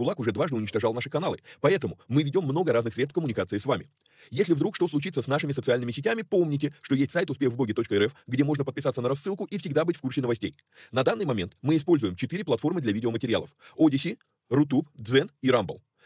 Видеогулаг уже дважды уничтожал наши каналы. Поэтому мы ведем много разных средств коммуникации с вами. Если вдруг что случится с нашими социальными сетями, помните, что есть сайт успехвбоге.рф, где можно подписаться на рассылку и всегда быть в курсе новостей. На данный момент мы используем четыре платформы для видеоматериалов. Odyssey, Rutube, Zen и Rumble.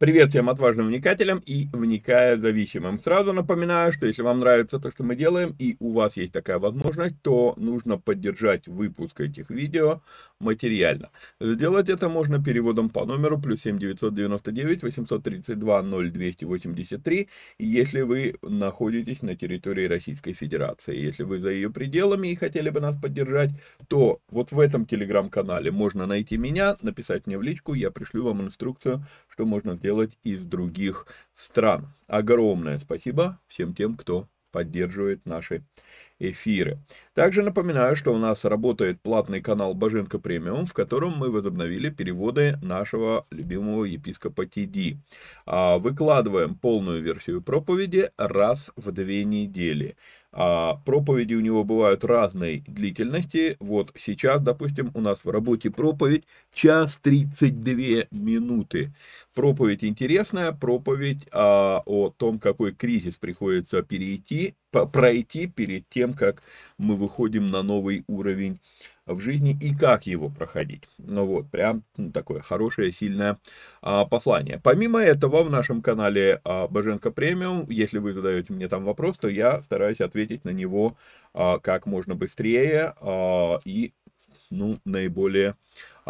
Привет всем отважным вникателям и вникая зависимым. Сразу напоминаю, что если вам нравится то, что мы делаем, и у вас есть такая возможность, то нужно поддержать выпуск этих видео материально. Сделать это можно переводом по номеру плюс 7 999 832 0283, если вы находитесь на территории Российской Федерации. Если вы за ее пределами и хотели бы нас поддержать, то вот в этом телеграм-канале можно найти меня, написать мне в личку, я пришлю вам инструкцию, что можно сделать делать из других стран. Огромное спасибо всем тем, кто поддерживает наши эфиры. Также напоминаю, что у нас работает платный канал Боженко Премиум, в котором мы возобновили переводы нашего любимого епископа Тиди. А, выкладываем полную версию проповеди раз в две недели. А проповеди у него бывают разной длительности. Вот сейчас, допустим, у нас в работе проповедь час 32 минуты. Проповедь интересная, проповедь а, о том, какой кризис приходится перейти, пройти перед тем, как мы выходим на новый уровень в жизни и как его проходить. Ну вот, прям ну, такое хорошее, сильное а, послание. Помимо этого, в нашем канале а, Боженко Премиум, если вы задаете мне там вопрос, то я стараюсь ответить на него а, как можно быстрее а, и ну, наиболее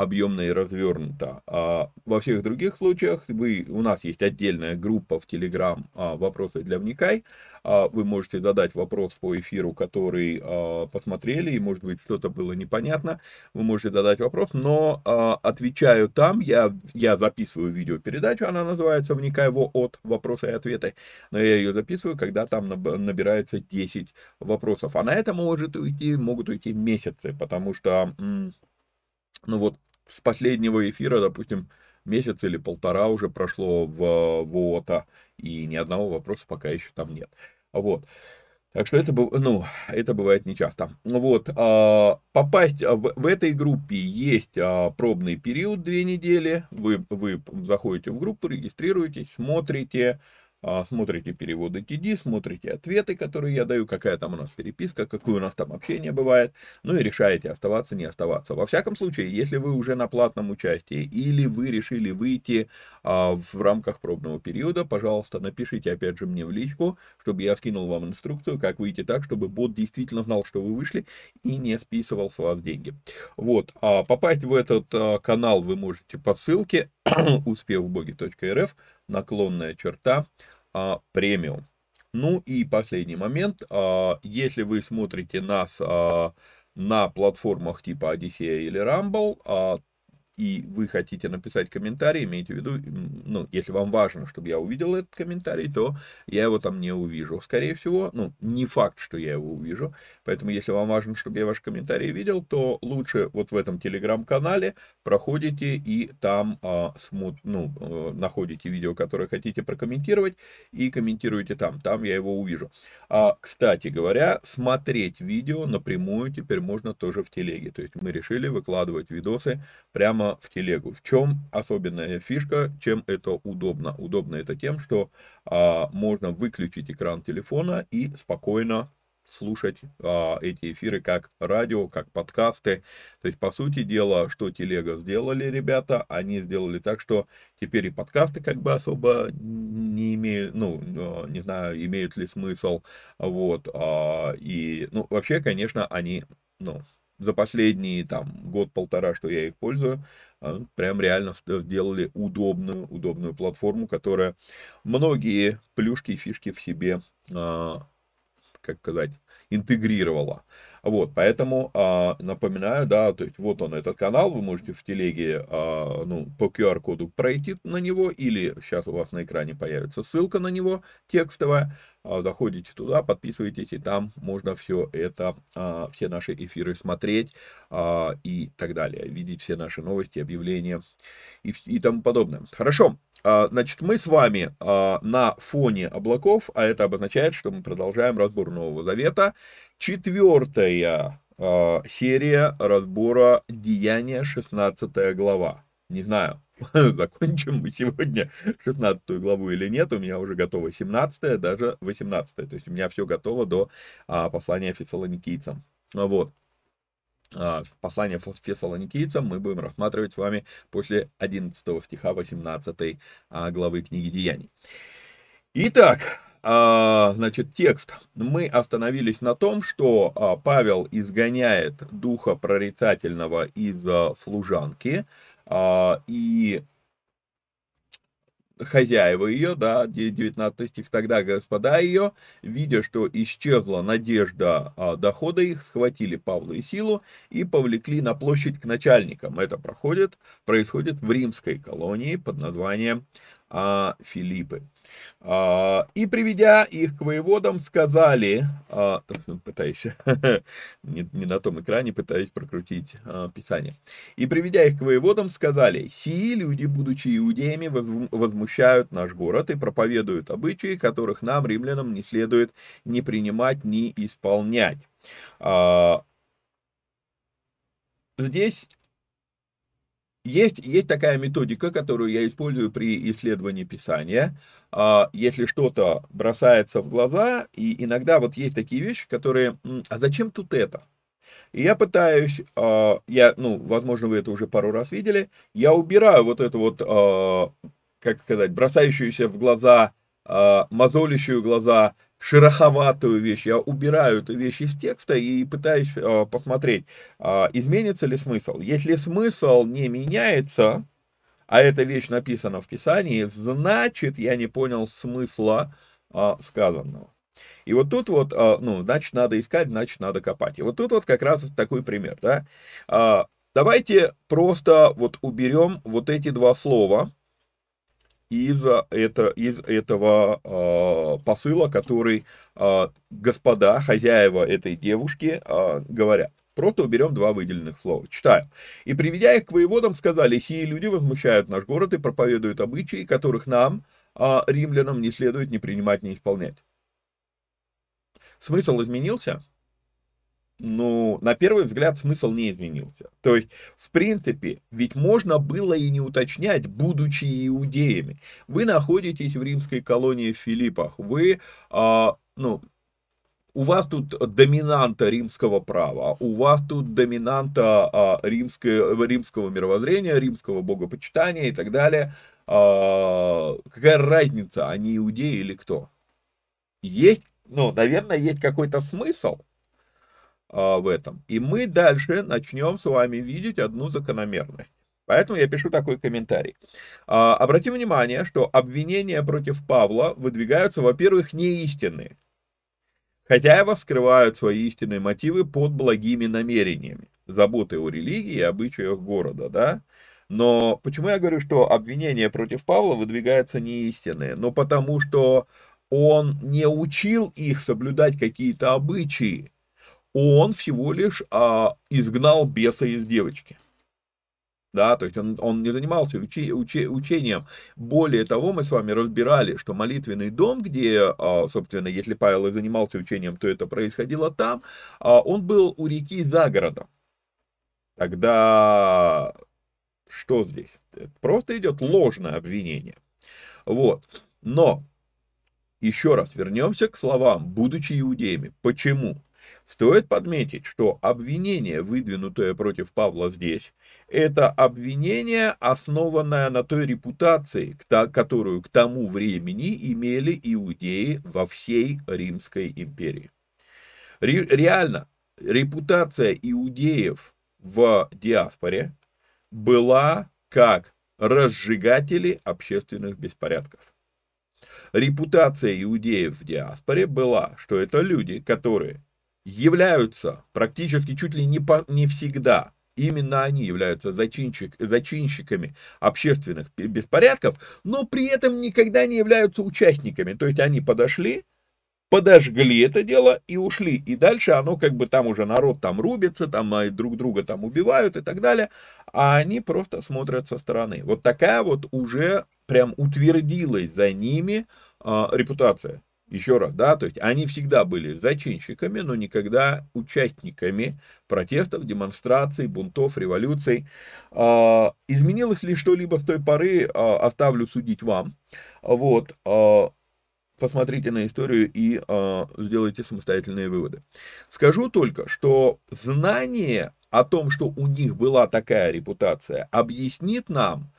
объемно и развернуто. А во всех других случаях вы, у нас есть отдельная группа в Telegram а, «Вопросы для вникай», а, вы можете задать вопрос по эфиру, который а, посмотрели, и, может быть, что-то было непонятно. Вы можете задать вопрос, но а, отвечаю там, я, я записываю видеопередачу, она называется «Вникай во от вопросы и ответы», но я ее записываю, когда там набирается 10 вопросов. А на это может уйти, могут уйти месяцы, потому что, ну вот, с последнего эфира, допустим, месяц или полтора уже прошло в ВОТа, и ни одного вопроса пока еще там нет. Вот. Так что это, ну, это бывает нечасто. Вот, а, попасть в, в этой группе есть а, пробный период две недели. Вы, вы заходите в группу, регистрируетесь, смотрите, смотрите переводы TD, смотрите ответы, которые я даю, какая там у нас переписка, какое у нас там общение бывает, ну и решаете, оставаться, не оставаться. Во всяком случае, если вы уже на платном участии или вы решили выйти а, в рамках пробного периода, пожалуйста, напишите опять же мне в личку, чтобы я скинул вам инструкцию, как выйти так, чтобы бот действительно знал, что вы вышли и не списывал с вас деньги. Вот, а попасть в этот а, канал вы можете по ссылке успевбоги.рф наклонная черта а, премиум. Ну и последний момент, а, если вы смотрите нас а, на платформах типа Odyssey или Rumble, а, и вы хотите написать комментарий, имейте в виду, ну, если вам важно, чтобы я увидел этот комментарий, то я его там не увижу, скорее всего, ну, не факт, что я его увижу, поэтому если вам важно, чтобы я ваш комментарий видел, то лучше вот в этом телеграм-канале проходите и там а, смут, ну, э, находите видео, которое хотите прокомментировать, и комментируете там, там я его увижу. А, кстати говоря, смотреть видео напрямую теперь можно тоже в телеге, то есть мы решили выкладывать видосы прямо в телегу. В чем особенная фишка, чем это удобно? Удобно это тем, что а, можно выключить экран телефона и спокойно слушать а, эти эфиры как радио, как подкасты. То есть, по сути дела, что телега сделали ребята, они сделали так, что теперь и подкасты как бы особо не имеют, ну, а, не знаю, имеют ли смысл, вот, а, и, ну, вообще, конечно, они, ну, за последние там год-полтора, что я их пользую, а, прям реально сделали удобную, удобную платформу, которая многие плюшки и фишки в себе, а, как сказать, интегрировала. Вот, поэтому а, напоминаю, да, то есть вот он этот канал, вы можете в телеге, а, ну, по QR-коду пройти на него, или сейчас у вас на экране появится ссылка на него текстовая, а, заходите туда, подписывайтесь, и там можно все это, а, все наши эфиры смотреть а, и так далее, видеть все наши новости, объявления и, и тому подобное. Хорошо, значит, мы с вами а, на фоне облаков, а это обозначает, что мы продолжаем разбор Нового Завета. Четвертая а, серия разбора Деяния, 16 глава. Не знаю, закончим мы сегодня 16 главу или нет, у меня уже готово 17, даже 18, то есть у меня все готово до послания фессалоникийцам. Вот. А, послание фессалоникийцам мы будем рассматривать с вами после 11 стиха 18 а, главы книги Деяний. Итак, а, значит, текст. Мы остановились на том, что Павел изгоняет духа прорицательного из служанки, и хозяева ее, да, 19 стих, тогда господа ее, видя, что исчезла надежда а, дохода их, схватили Павла и Силу и повлекли на площадь к начальникам. Это проходит, происходит в римской колонии под названием Филиппы. А, и приведя их к воеводам, сказали, а, пытаюсь, не, не на том экране, пытаюсь прокрутить а, Писание. И приведя их к воеводам, сказали, сии люди, будучи иудеями, возмущают наш город и проповедуют обычаи, которых нам, римлянам, не следует ни принимать, ни исполнять. Здесь есть, есть такая методика, которую я использую при исследовании Писания. А, если что-то бросается в глаза, и иногда вот есть такие вещи, которые, а зачем тут это? И я пытаюсь, а, я, ну, возможно, вы это уже пару раз видели, я убираю вот эту вот, а, как сказать, бросающуюся в глаза, мозолящую глаза шероховатую вещь, я убираю эту вещь из текста и пытаюсь посмотреть, изменится ли смысл. Если смысл не меняется, а эта вещь написана в Писании, значит, я не понял смысла э, сказанного. И вот тут вот, э, ну, значит, надо искать, значит, надо копать. И вот тут вот как раз такой пример, да. Э, давайте просто вот уберем вот эти два слова, из, это, из этого э, посыла, который э, господа, хозяева этой девушки э, говорят. Просто уберем два выделенных слова. Читаю. «И приведя их к воеводам, сказали, сии люди возмущают наш город и проповедуют обычаи, которых нам, э, римлянам, не следует ни принимать, ни исполнять». Смысл изменился? ну, на первый взгляд смысл не изменился. То есть, в принципе, ведь можно было и не уточнять, будучи иудеями. Вы находитесь в римской колонии в Филиппах, вы, а, ну, у вас тут доминанта римского права, у вас тут доминанта а, римское, римского мировоззрения, римского богопочитания и так далее. А, какая разница, они иудеи или кто? Есть, ну, наверное, есть какой-то смысл, а, в этом. И мы дальше начнем с вами видеть одну закономерность. Поэтому я пишу такой комментарий. А, обратим внимание, что обвинения против Павла выдвигаются, во-первых, неистинные. Хозяева скрывают свои истинные мотивы под благими намерениями. Заботы о религии и обычаях города, да? Но почему я говорю, что обвинения против Павла выдвигаются неистинные? Ну, потому что он не учил их соблюдать какие-то обычаи, он всего лишь а, изгнал беса из девочки. Да, то есть он, он не занимался учи, учи, учением. Более того, мы с вами разбирали, что молитвенный дом, где, а, собственно, если Павел и занимался учением, то это происходило там, а, он был у реки за городом. Тогда что здесь? Просто идет ложное обвинение. Вот. Но, еще раз вернемся к словам, будучи иудеями. Почему? Стоит подметить, что обвинение, выдвинутое против Павла здесь, это обвинение, основанное на той репутации, которую к тому времени имели иудеи во всей Римской империи. Реально, репутация иудеев в диаспоре была как разжигатели общественных беспорядков. Репутация иудеев в диаспоре была, что это люди, которые являются практически чуть ли не, по, не всегда, именно они являются зачинщик, зачинщиками общественных беспорядков, но при этом никогда не являются участниками. То есть они подошли, подожгли это дело и ушли. И дальше оно как бы там уже народ там рубится, там а, друг друга там убивают и так далее, а они просто смотрят со стороны. Вот такая вот уже прям утвердилась за ними э, репутация. Еще раз, да, то есть они всегда были зачинщиками, но никогда участниками протестов, демонстраций, бунтов, революций. А, изменилось ли что-либо с той поры, а, оставлю судить вам. Вот, а, посмотрите на историю и сделайте самостоятельные выводы. Скажу только, что знание о том, что у них была такая репутация, объяснит нам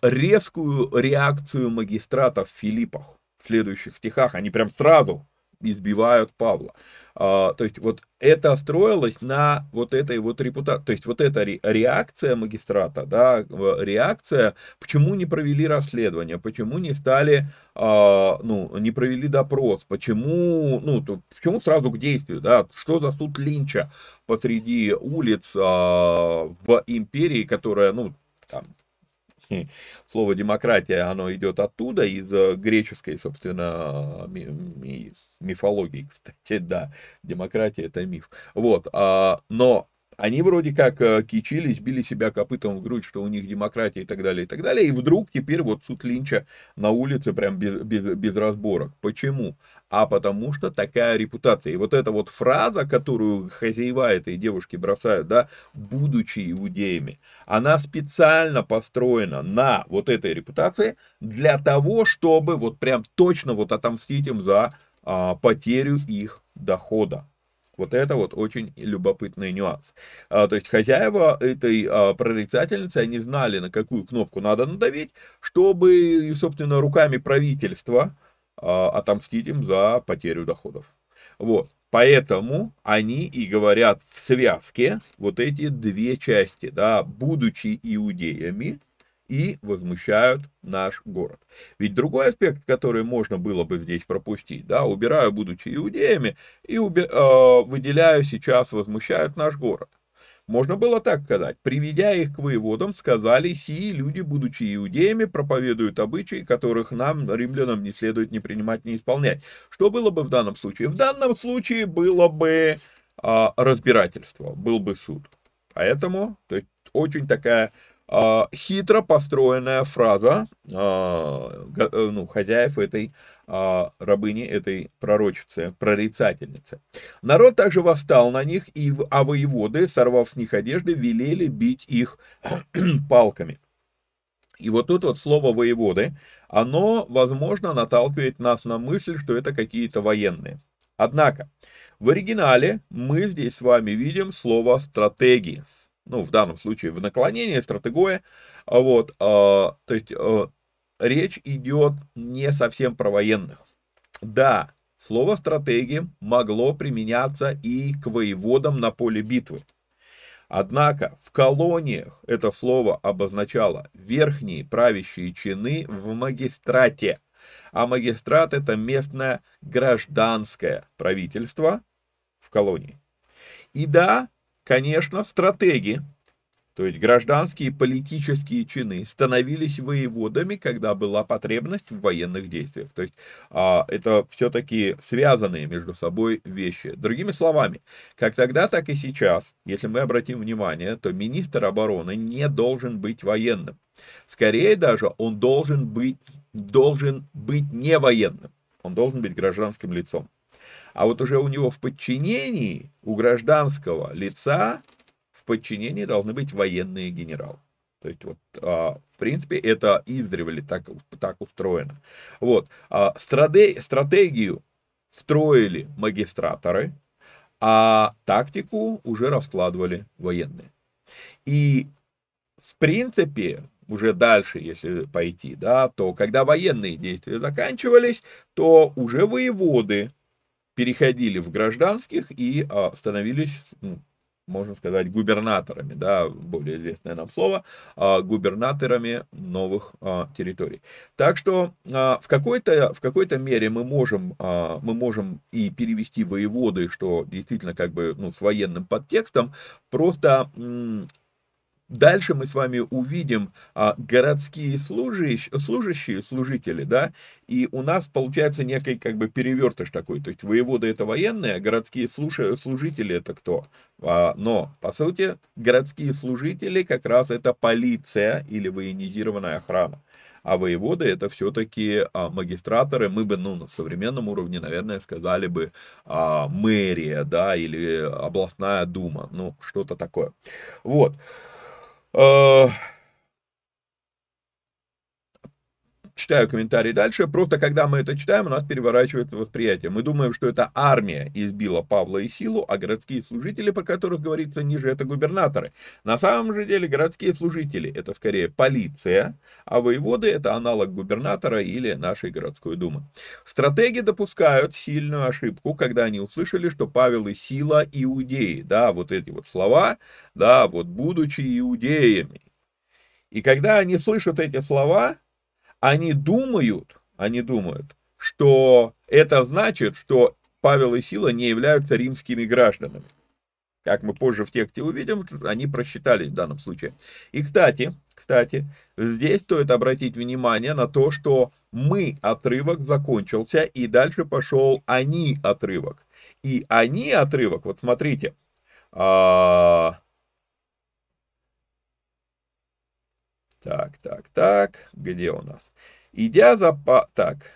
резкую реакцию магистратов в Филиппах следующих стихах, они прям сразу избивают Павла. А, то есть вот это строилось на вот этой вот репутации, то есть вот эта реакция магистрата, да, реакция, почему не провели расследование, почему не стали, а, ну, не провели допрос, почему, ну, то, почему сразу к действию, да, что за суд Линча посреди улиц а, в империи, которая, ну, там, слово демократия, оно идет оттуда, из э, греческой, собственно, мифологии, кстати, да, демократия это миф. Вот, а, но они вроде как э, кичились, били себя копытом в грудь, что у них демократия и так далее, и так далее. И вдруг теперь вот суд Линча на улице прям без, без, без разборок. Почему? А потому что такая репутация. И вот эта вот фраза, которую хозяева этой девушки бросают, да, будучи иудеями, она специально построена на вот этой репутации для того, чтобы вот прям точно вот отомстить им за а, потерю их дохода. Вот это вот очень любопытный нюанс. А, то есть хозяева этой а, прорицательницы, они знали, на какую кнопку надо надавить, чтобы, собственно, руками правительства отомстить им за потерю доходов. Вот. Поэтому они и говорят в связке вот эти две части, да, будучи иудеями, и возмущают наш город. Ведь другой аспект, который можно было бы здесь пропустить, да, убираю, будучи иудеями, и уби, э, выделяю сейчас, возмущают наш город. Можно было так сказать, приведя их к воеводам, сказали, сии люди, будучи иудеями, проповедуют обычаи, которых нам, римлянам, не следует не принимать, не исполнять. Что было бы в данном случае? В данном случае было бы а, разбирательство, был бы суд. Поэтому, то есть, очень такая а, хитро построенная фраза а, э, ну, хозяев этой рабыни, этой пророчицы, прорицательницы. Народ также восстал на них, и, а воеводы, сорвав с них одежды, велели бить их палками. И вот тут вот слово «воеводы», оно, возможно, наталкивает нас на мысль, что это какие-то военные. Однако, в оригинале мы здесь с вами видим слово «стратегии», ну, в данном случае в наклонении, стратегоя, вот, а, то есть а, речь идет не совсем про военных. Да, слово стратегия могло применяться и к воеводам на поле битвы. Однако в колониях это слово обозначало верхние правящие чины в магистрате, а магистрат это местное гражданское правительство в колонии. И да, Конечно, стратеги, то есть гражданские политические чины, становились воеводами, когда была потребность в военных действиях. То есть а, это все-таки связанные между собой вещи. Другими словами, как тогда, так и сейчас, если мы обратим внимание, то министр обороны не должен быть военным. Скорее даже он должен быть, должен быть не военным. Он должен быть гражданским лицом. А вот уже у него в подчинении, у гражданского лица, в подчинении должны быть военные генералы. То есть вот, а, в принципе, это издревле так, так устроено. Вот, а, стратегию строили магистраторы, а тактику уже раскладывали военные. И, в принципе, уже дальше, если пойти, да, то когда военные действия заканчивались, то уже воеводы переходили в гражданских и а, становились, ну, можно сказать, губернаторами, да, более известное нам слово, а, губернаторами новых а, территорий. Так что а, в какой-то в какой-то мере мы можем мы можем и перевести воеводы, что действительно как бы ну, с военным подтекстом, просто Дальше мы с вами увидим а, городские служащие, служащие, служители, да, и у нас получается некий как бы перевертыш такой, то есть воеводы это военные, а городские служители это кто? А, но, по сути, городские служители как раз это полиция или военизированная охрана. А воеводы это все-таки а, магистраторы, мы бы, ну, на современном уровне, наверное, сказали бы а, мэрия, да, или областная дума, ну, что-то такое. Вот. Э, читаю комментарии дальше. Просто когда мы это читаем, у нас переворачивается восприятие. Мы думаем, что это армия избила Павла и Силу, а городские служители, про которых говорится ниже, это губернаторы. На самом же деле городские служители это скорее полиция, а воеводы это аналог губернатора или нашей городской думы. Стратеги допускают сильную ошибку, когда они услышали, что Павел и Сила иудеи. Да, вот эти вот слова, да, вот будучи иудеями. И когда они слышат эти слова, они думают, они думают, что это значит, что Павел и Сила не являются римскими гражданами. Как мы позже в тексте увидим, они просчитались в данном случае. И, кстати, кстати, здесь стоит обратить внимание на то, что мы отрывок закончился, и дальше пошел они отрывок. И они отрывок, вот смотрите, а... так, так, так, где у нас? Идя за... Так.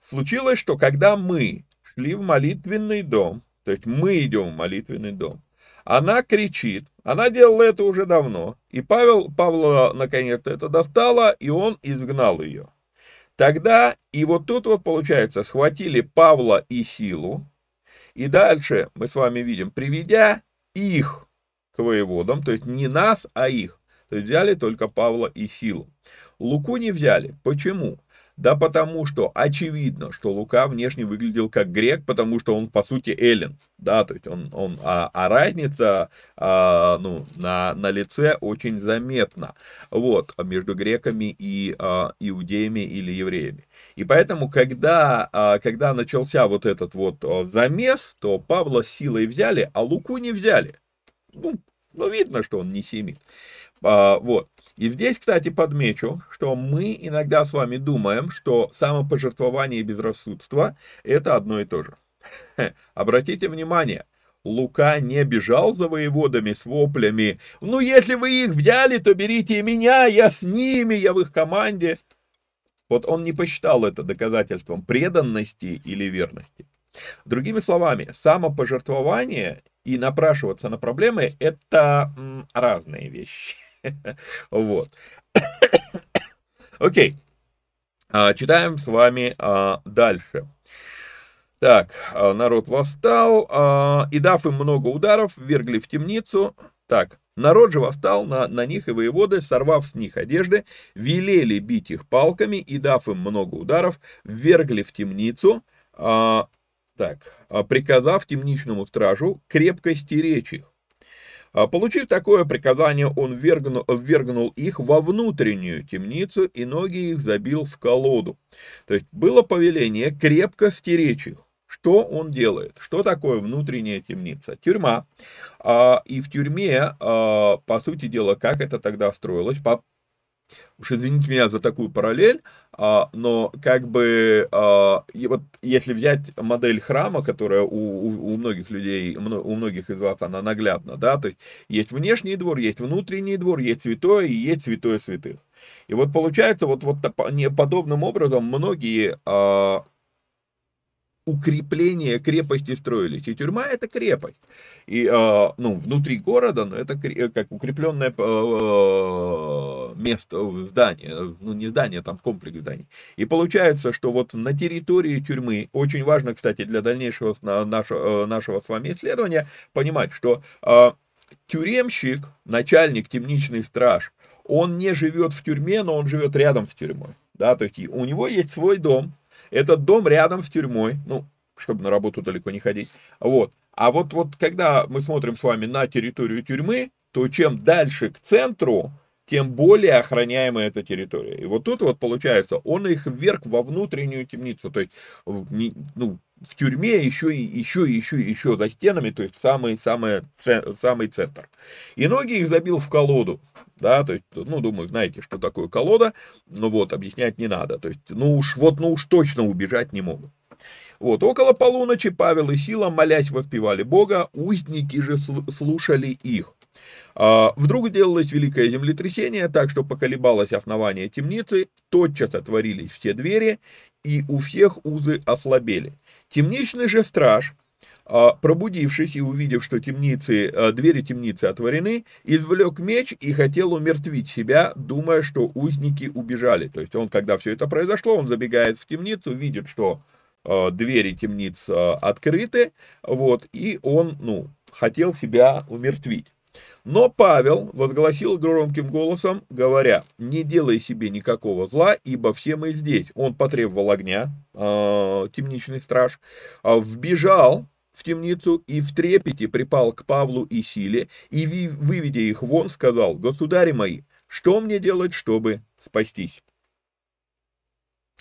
Случилось, что когда мы шли в молитвенный дом, то есть мы идем в молитвенный дом, она кричит, она делала это уже давно, и Павел, Павла наконец-то это достала, и он изгнал ее. Тогда, и вот тут вот получается, схватили Павла и Силу, и дальше мы с вами видим, приведя их к воеводам, то есть не нас, а их, то есть взяли только Павла и Силу. Луку не взяли. Почему? Да потому что очевидно, что Лука внешне выглядел как грек, потому что он, по сути, эллин. Да, то есть он, он а, а разница а, ну, на, на лице очень заметна. Вот, между греками и а, иудеями или евреями. И поэтому, когда, а, когда начался вот этот вот а, замес, то Павла силой взяли, а Луку не взяли. Ну, ну видно, что он не семит. А, вот. И здесь, кстати, подмечу, что мы иногда с вами думаем, что самопожертвование и безрассудство – это одно и то же. Обратите внимание, Лука не бежал за воеводами с воплями «Ну, если вы их взяли, то берите и меня, я с ними, я в их команде». Вот он не посчитал это доказательством преданности или верности. Другими словами, самопожертвование и напрашиваться на проблемы – это разные вещи. Вот. Окей. А, читаем с вами а, дальше. Так, а, народ восстал, и дав им много ударов, ввергли в темницу. Так, народ же восстал на, на них и воеводы, сорвав с них одежды, велели бить их палками, и дав им много ударов, ввергли в темницу, так, приказав темничному стражу крепко стеречь их. А, получив такое приказание, он ввергнул, ввергнул их во внутреннюю темницу и ноги их забил в колоду. То есть было повеление крепко стеречь их. Что он делает? Что такое внутренняя темница? Тюрьма. А, и в тюрьме, а, по сути дела, как это тогда строилось? Уж извините меня за такую параллель, а, но как бы, а, и вот если взять модель храма, которая у, у, у многих людей, у многих из вас она наглядна, да, то есть есть внешний двор, есть внутренний двор, есть святое и есть святое святых. И вот получается, вот, вот подобным образом многие а, укрепление крепости строились. И тюрьма это крепость. И, э, ну, внутри города, ну, это как укрепленное э, место, здание, ну, не здание, там комплекс зданий. И получается, что вот на территории тюрьмы, очень важно, кстати, для дальнейшего нашего, нашего с вами исследования, понимать, что тюремщик, начальник темничный страж, он не живет в тюрьме, но он живет рядом с тюрьмой. Да, то есть у него есть свой дом, этот дом рядом с тюрьмой, ну, чтобы на работу далеко не ходить. Вот. А вот, вот когда мы смотрим с вами на территорию тюрьмы, то чем дальше к центру, тем более охраняемая эта территория. И вот тут вот получается, он их вверх во внутреннюю темницу, то есть ну, в тюрьме еще и еще и еще и еще за стенами, то есть самый самый самый центр. И ноги их забил в колоду да, то есть, ну, думаю, знаете, что такое колода, ну вот, объяснять не надо, то есть, ну уж, вот, ну уж точно убежать не могут. Вот, около полуночи Павел и Сила, молясь, воспевали Бога, узники же слушали их. А, вдруг делалось великое землетрясение, так что поколебалось основание темницы, тотчас отворились все двери, и у всех узы ослабели. Темничный же страж, пробудившись и увидев, что темницы, а, двери темницы отворены, извлек меч и хотел умертвить себя, думая, что узники убежали. То есть он, когда все это произошло, он забегает в темницу, видит, что а, двери темниц открыты, вот, и он, ну, хотел себя умертвить. Но Павел возгласил громким голосом, говоря, «Не делай себе никакого зла, ибо все мы здесь». Он потребовал огня, темничный страж, вбежал в темницу и в трепете припал к Павлу и Силе, и, выведя их вон, сказал, «Государи мои, что мне делать, чтобы спастись?»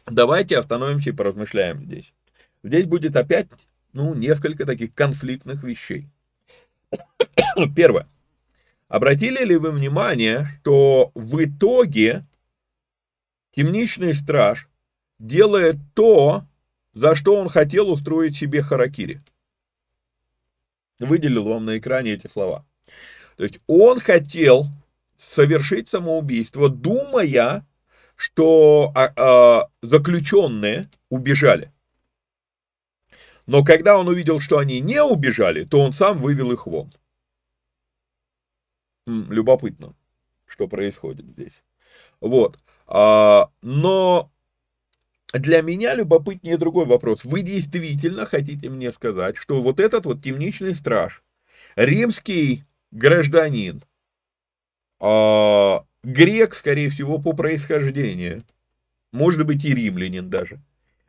Давайте остановимся и поразмышляем здесь. Здесь будет опять, ну, несколько таких конфликтных вещей. Первое. Обратили ли вы внимание, что в итоге темничный страж делает то, за что он хотел устроить себе харакири? Выделил вам на экране эти слова. То есть он хотел совершить самоубийство, думая, что а, а, заключенные убежали. Но когда он увидел, что они не убежали, то он сам вывел их вон. Любопытно, что происходит здесь. Вот. А, но для меня любопытнее другой вопрос. Вы действительно хотите мне сказать, что вот этот вот темничный страж, римский гражданин, э, грек, скорее всего, по происхождению, может быть и римлянин даже.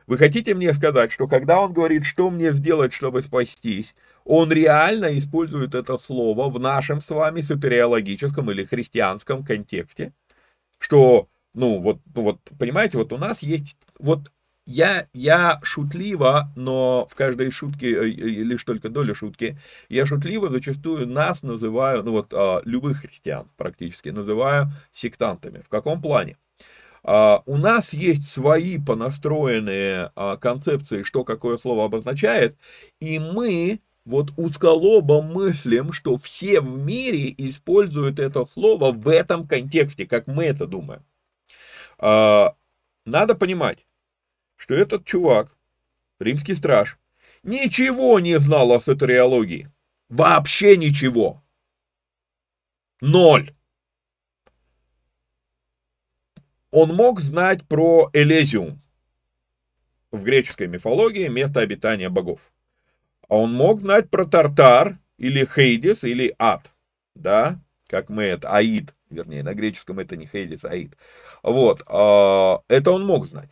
Вы хотите мне сказать, что когда он говорит, что мне сделать, чтобы спастись, он реально использует это слово в нашем с вами сатериологическом или христианском контексте? Что, ну вот, вот, понимаете, вот у нас есть, вот я, я шутливо, но в каждой шутке э, лишь только доля шутки, я шутливо зачастую нас называю, ну вот а, любых христиан практически, называю сектантами. В каком плане? А, у нас есть свои понастроенные а, концепции, что какое слово обозначает, и мы вот узколобо мыслим, что все в мире используют это слово в этом контексте, как мы это думаем. А, надо понимать, что этот чувак, римский страж, ничего не знал о сатериологии. Вообще ничего. Ноль. Он мог знать про Элезиум в греческой мифологии, место обитания богов. А он мог знать про Тартар или Хейдис или Ад, да, как мы это, Аид, вернее, на греческом это не Хейдис, Аид. Вот, а, это он мог знать.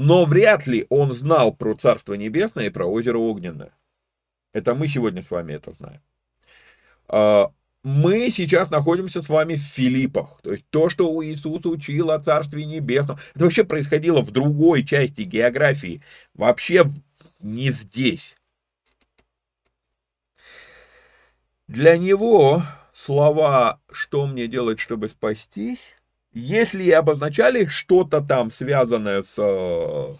Но вряд ли он знал про Царство Небесное и про озеро Огненное. Это мы сегодня с вами это знаем. А, мы сейчас находимся с вами в Филиппах. То есть то, что у Иисуса учил о Царстве Небесном, это вообще происходило в другой части географии. Вообще не здесь. Для него слова «что мне делать, чтобы спастись» если и обозначали что-то там, связанное с э,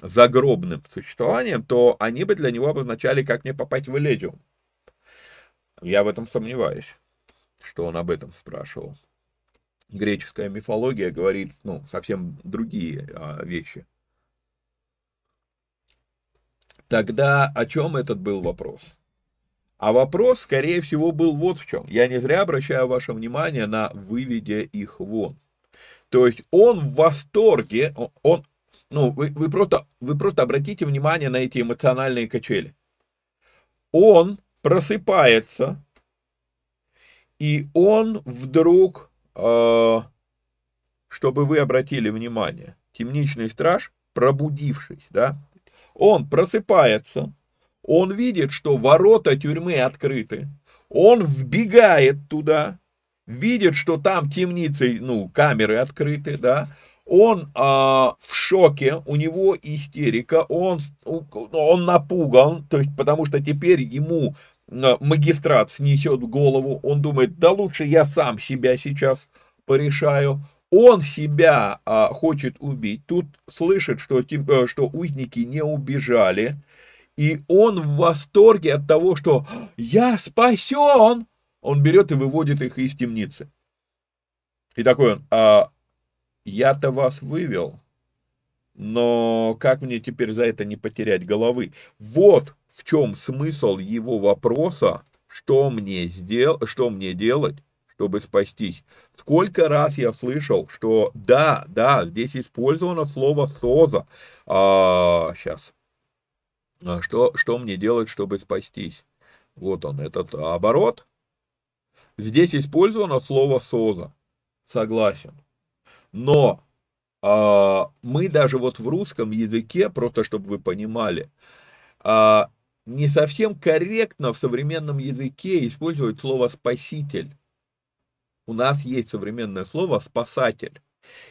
загробным существованием, то они бы для него обозначали, как мне попасть в Элезиум. Я в этом сомневаюсь, что он об этом спрашивал. Греческая мифология говорит ну, совсем другие а, вещи. Тогда о чем этот был вопрос? А вопрос, скорее всего, был вот в чем. Я не зря обращаю ваше внимание на «выведя их вон». То есть он в восторге, он, ну, вы, вы, просто, вы просто обратите внимание на эти эмоциональные качели. Он просыпается, и он вдруг, э, чтобы вы обратили внимание, темничный страж, пробудившись, да, он просыпается, он видит, что ворота тюрьмы открыты, он вбегает туда, видит, что там темницы, ну, камеры открыты, да, он а, в шоке, у него истерика, он, он напуган, то есть потому что теперь ему а, магистрат снесет голову, он думает, да лучше я сам себя сейчас порешаю, он себя а, хочет убить, тут слышит, что, э, что узники не убежали, и он в восторге от того, что я спасен, он берет и выводит их из темницы. И такой он, а я-то вас вывел, но как мне теперь за это не потерять головы? Вот в чем смысл его вопроса, что мне, сдел... что мне делать, чтобы спастись. Сколько раз я слышал, что да, да, здесь использовано слово «соза». А, сейчас. А что, что мне делать, чтобы спастись? Вот он, этот оборот. Здесь использовано слово «соза». Согласен. Но а, мы даже вот в русском языке, просто чтобы вы понимали, а, не совсем корректно в современном языке использовать слово «спаситель». У нас есть современное слово «спасатель».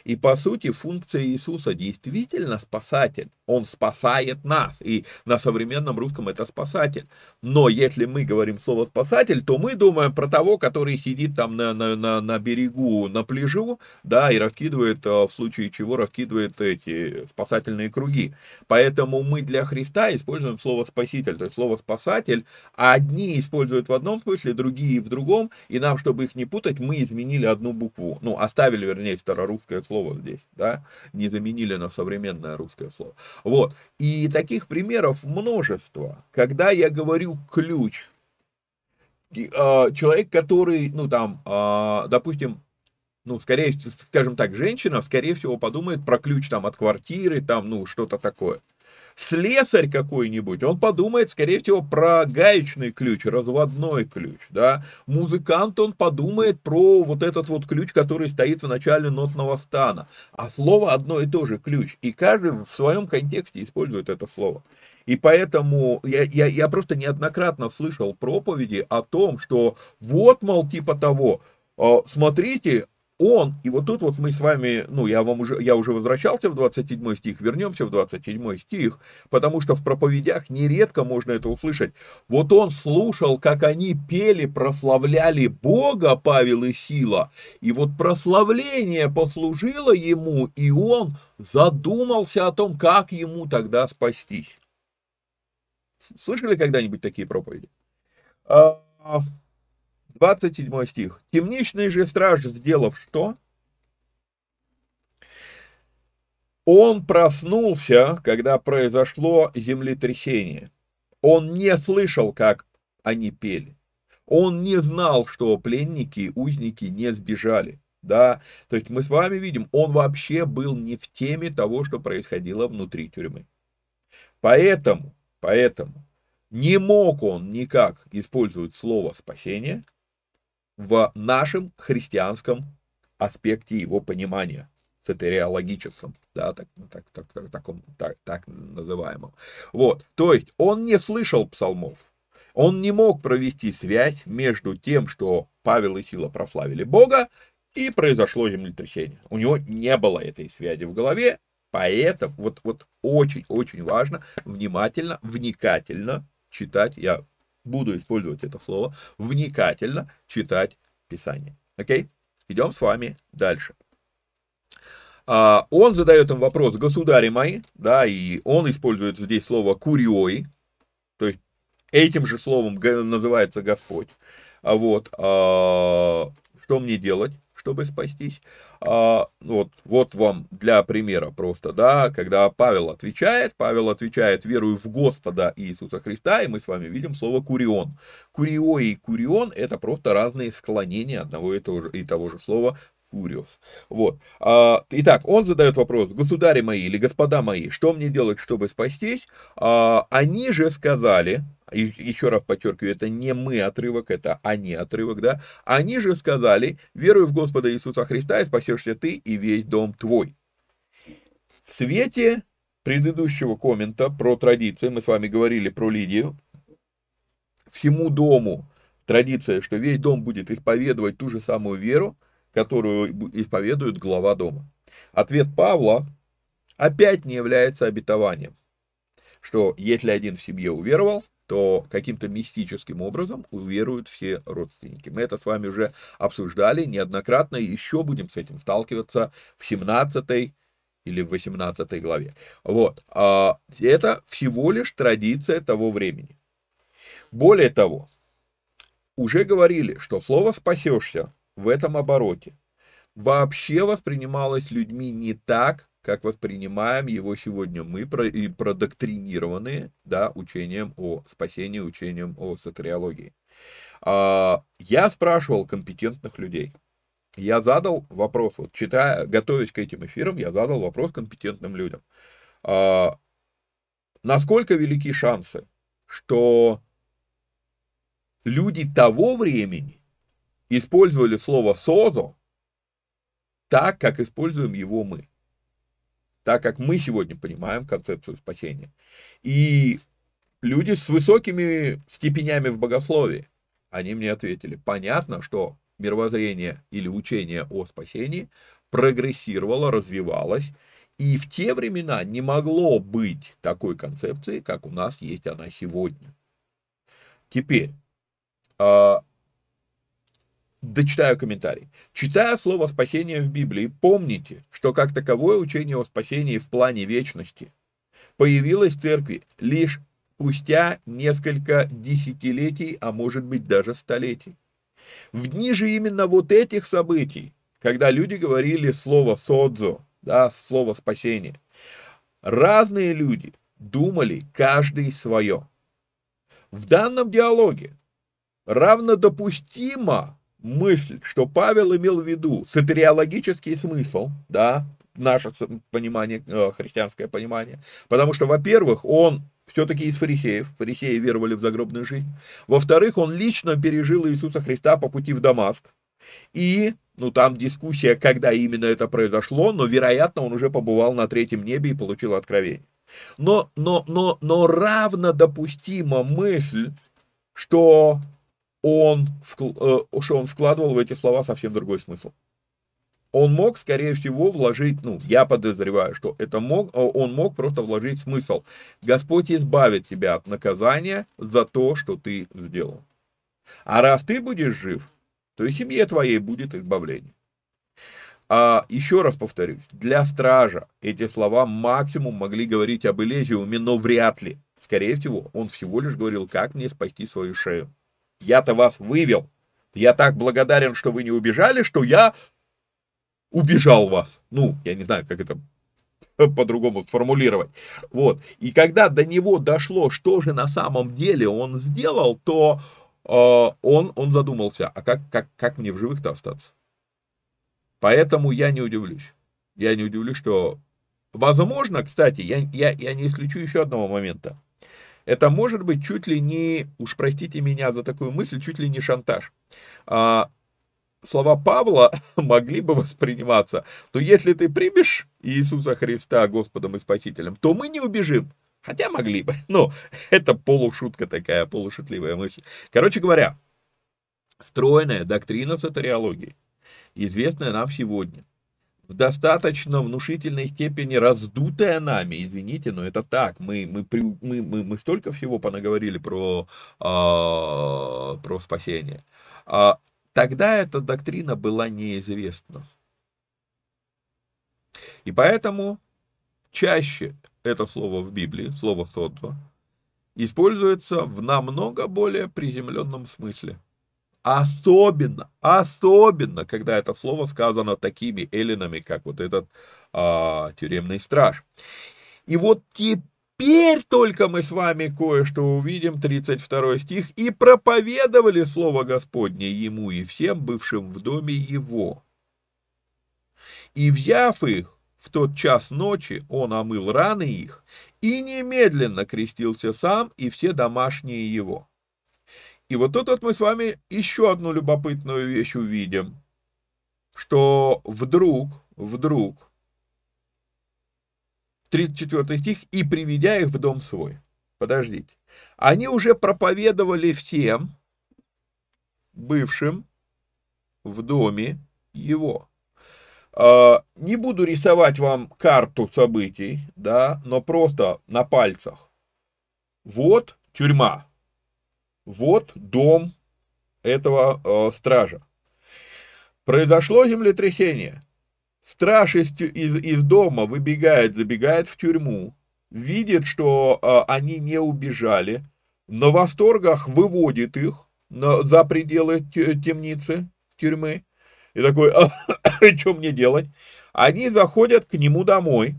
И по сути функция Иисуса действительно спасатель. Он спасает нас. И на современном русском это спасатель. Но если мы говорим слово спасатель, то мы думаем про того, который сидит там на, на, на, на берегу, на пляжу, да, и раскидывает, а, в случае чего раскидывает эти спасательные круги. Поэтому мы для Христа используем слово спаситель, то есть слово спасатель, одни используют в одном смысле, другие в другом, и нам, чтобы их не путать, мы изменили одну букву, ну, оставили, вернее, старорусское слово здесь, да, не заменили на современное русское слово. Вот. И таких примеров множество. Когда я говорю ключ, а, человек, который, ну там, а, допустим, ну, скорее, скажем так, женщина, скорее всего, подумает про ключ там от квартиры, там, ну, что-то такое. Слесарь какой-нибудь, он подумает, скорее всего, про гаечный ключ, разводной ключ, да. Музыкант, он подумает про вот этот вот ключ, который стоит в начале нотного стана. А слово одно и то же, ключ. И каждый в своем контексте использует это слово. И поэтому я, я, я просто неоднократно слышал проповеди о том, что вот, мол, типа того, а, смотрите, он, и вот тут вот мы с вами, ну, я вам уже, я уже возвращался в 27 стих, вернемся в 27 стих, потому что в проповедях нередко можно это услышать. Вот он слушал, как они пели, прославляли Бога, Павел и Сила, и вот прославление послужило ему, и он задумался о том, как ему тогда спастись. Слышали когда-нибудь такие проповеди? А, 27 стих. Темничный же страж, сделав что? Он проснулся, когда произошло землетрясение. Он не слышал, как они пели. Он не знал, что пленники, узники не сбежали. Да, то есть мы с вами видим, он вообще был не в теме того, что происходило внутри тюрьмы. Поэтому, поэтому не мог он никак использовать слово спасение – в нашем христианском аспекте его понимания, сатериологическом, да, так, так, так, так, таком, так, так называемом. Вот, то есть он не слышал псалмов, он не мог провести связь между тем, что Павел и Сила прославили Бога, и произошло землетрясение. У него не было этой связи в голове, поэтому вот, вот очень-очень важно внимательно, вникательно читать, я буду использовать это слово, вникательно читать Писание. Окей? Идем с вами дальше. А, он задает им вопрос, государи мои, да, и он использует здесь слово куриой, то есть этим же словом называется Господь. А вот, а, что мне делать? Чтобы спастись. А, вот, вот вам для примера просто, да, когда Павел отвечает, Павел отвечает, верую в Господа Иисуса Христа, и мы с вами видим слово курион. Курио и курион это просто разные склонения одного и того же, и того же слова Куриос. Вот. А, итак, он задает вопрос, государи мои или господа мои, что мне делать, чтобы спастись? А, они же сказали, еще раз подчеркиваю, это не мы отрывок, это они отрывок, да, они же сказали, веруй в Господа Иисуса Христа, и спасешься ты и весь дом твой. В свете предыдущего коммента про традиции, мы с вами говорили про Лидию, всему дому традиция, что весь дом будет исповедовать ту же самую веру, которую исповедует глава дома. Ответ Павла опять не является обетованием, что если один в семье уверовал, то каким-то мистическим образом уверуют все родственники. Мы это с вами уже обсуждали неоднократно, и еще будем с этим сталкиваться в 17 или в 18 главе. Вот. А это всего лишь традиция того времени. Более того, уже говорили, что слово «спасешься» в этом обороте вообще воспринималось людьми не так, как воспринимаем его сегодня мы, и продоктринированные да, учением о спасении, учением о сатериологии. А, я спрашивал компетентных людей. Я задал вопрос, вот читая, готовясь к этим эфирам, я задал вопрос компетентным людям. А, насколько велики шансы, что люди того времени использовали слово «созо» так, как используем его мы. Так, как мы сегодня понимаем концепцию спасения. И люди с высокими степенями в богословии, они мне ответили, понятно, что мировоззрение или учение о спасении прогрессировало, развивалось, и в те времена не могло быть такой концепции, как у нас есть она сегодня. Теперь, а, дочитаю комментарий. Читая слово «спасение» в Библии, помните, что как таковое учение о спасении в плане вечности появилось в церкви лишь спустя несколько десятилетий, а может быть даже столетий. В дни же именно вот этих событий, когда люди говорили слово «содзо», да, слово «спасение», разные люди думали каждый свое. В данном диалоге равнодопустимо мысль, что Павел имел в виду сатериологический смысл, да, наше понимание, э, христианское понимание. Потому что, во-первых, он все-таки из фарисеев, фарисеи веровали в загробную жизнь. Во-вторых, он лично пережил Иисуса Христа по пути в Дамаск. И, ну там дискуссия, когда именно это произошло, но, вероятно, он уже побывал на третьем небе и получил откровение. Но, но, но, но равно допустима мысль, что он, э, что он вкладывал в эти слова совсем другой смысл. Он мог, скорее всего, вложить, ну, я подозреваю, что это мог, э, он мог просто вложить смысл. Господь избавит тебя от наказания за то, что ты сделал. А раз ты будешь жив, то и семье твоей будет избавление. А еще раз повторюсь, для стража эти слова максимум могли говорить об Элезиуме, но вряд ли. Скорее всего, он всего лишь говорил, как мне спасти свою шею. Я-то вас вывел. Я так благодарен, что вы не убежали, что я убежал вас. Ну, я не знаю, как это по-другому формулировать. Вот. И когда до него дошло, что же на самом деле он сделал, то э, он, он задумался, а как, как, как мне в живых-то остаться? Поэтому я не удивлюсь. Я не удивлюсь, что... Возможно, кстати, я, я, я не исключу еще одного момента. Это может быть чуть ли не, уж простите меня за такую мысль, чуть ли не шантаж. А, слова Павла могли бы восприниматься, то если ты примешь Иисуса Христа Господом и Спасителем, то мы не убежим. Хотя могли бы. Но это полушутка такая, полушутливая мысль. Короче говоря, стройная доктрина сатериологии, известная нам сегодня, в достаточно внушительной степени раздутая нами, извините, но это так, мы, мы, мы, мы, мы столько всего понаговорили про, э, про спасение. А, тогда эта доктрина была неизвестна. И поэтому чаще это слово в Библии, слово «сотва», используется в намного более приземленном смысле – Особенно, особенно, когда это слово сказано такими эллинами, как вот этот а, тюремный страж. И вот теперь только мы с вами кое-что увидим, 32 стих, «И проповедовали слово Господне ему и всем бывшим в доме его. И взяв их, в тот час ночи он омыл раны их и немедленно крестился сам и все домашние его. И вот тут вот мы с вами еще одну любопытную вещь увидим, что вдруг, вдруг, 34 стих, и приведя их в дом свой. Подождите. Они уже проповедовали всем бывшим в доме его. А, не буду рисовать вам карту событий, да, но просто на пальцах. Вот тюрьма, вот дом этого э, стража. Произошло землетрясение. Страж из, из, из дома выбегает, забегает в тюрьму, видит, что э, они не убежали, на восторгах выводит их на, за пределы темницы, тюрьмы, и такой, а, что мне делать? Они заходят к нему домой,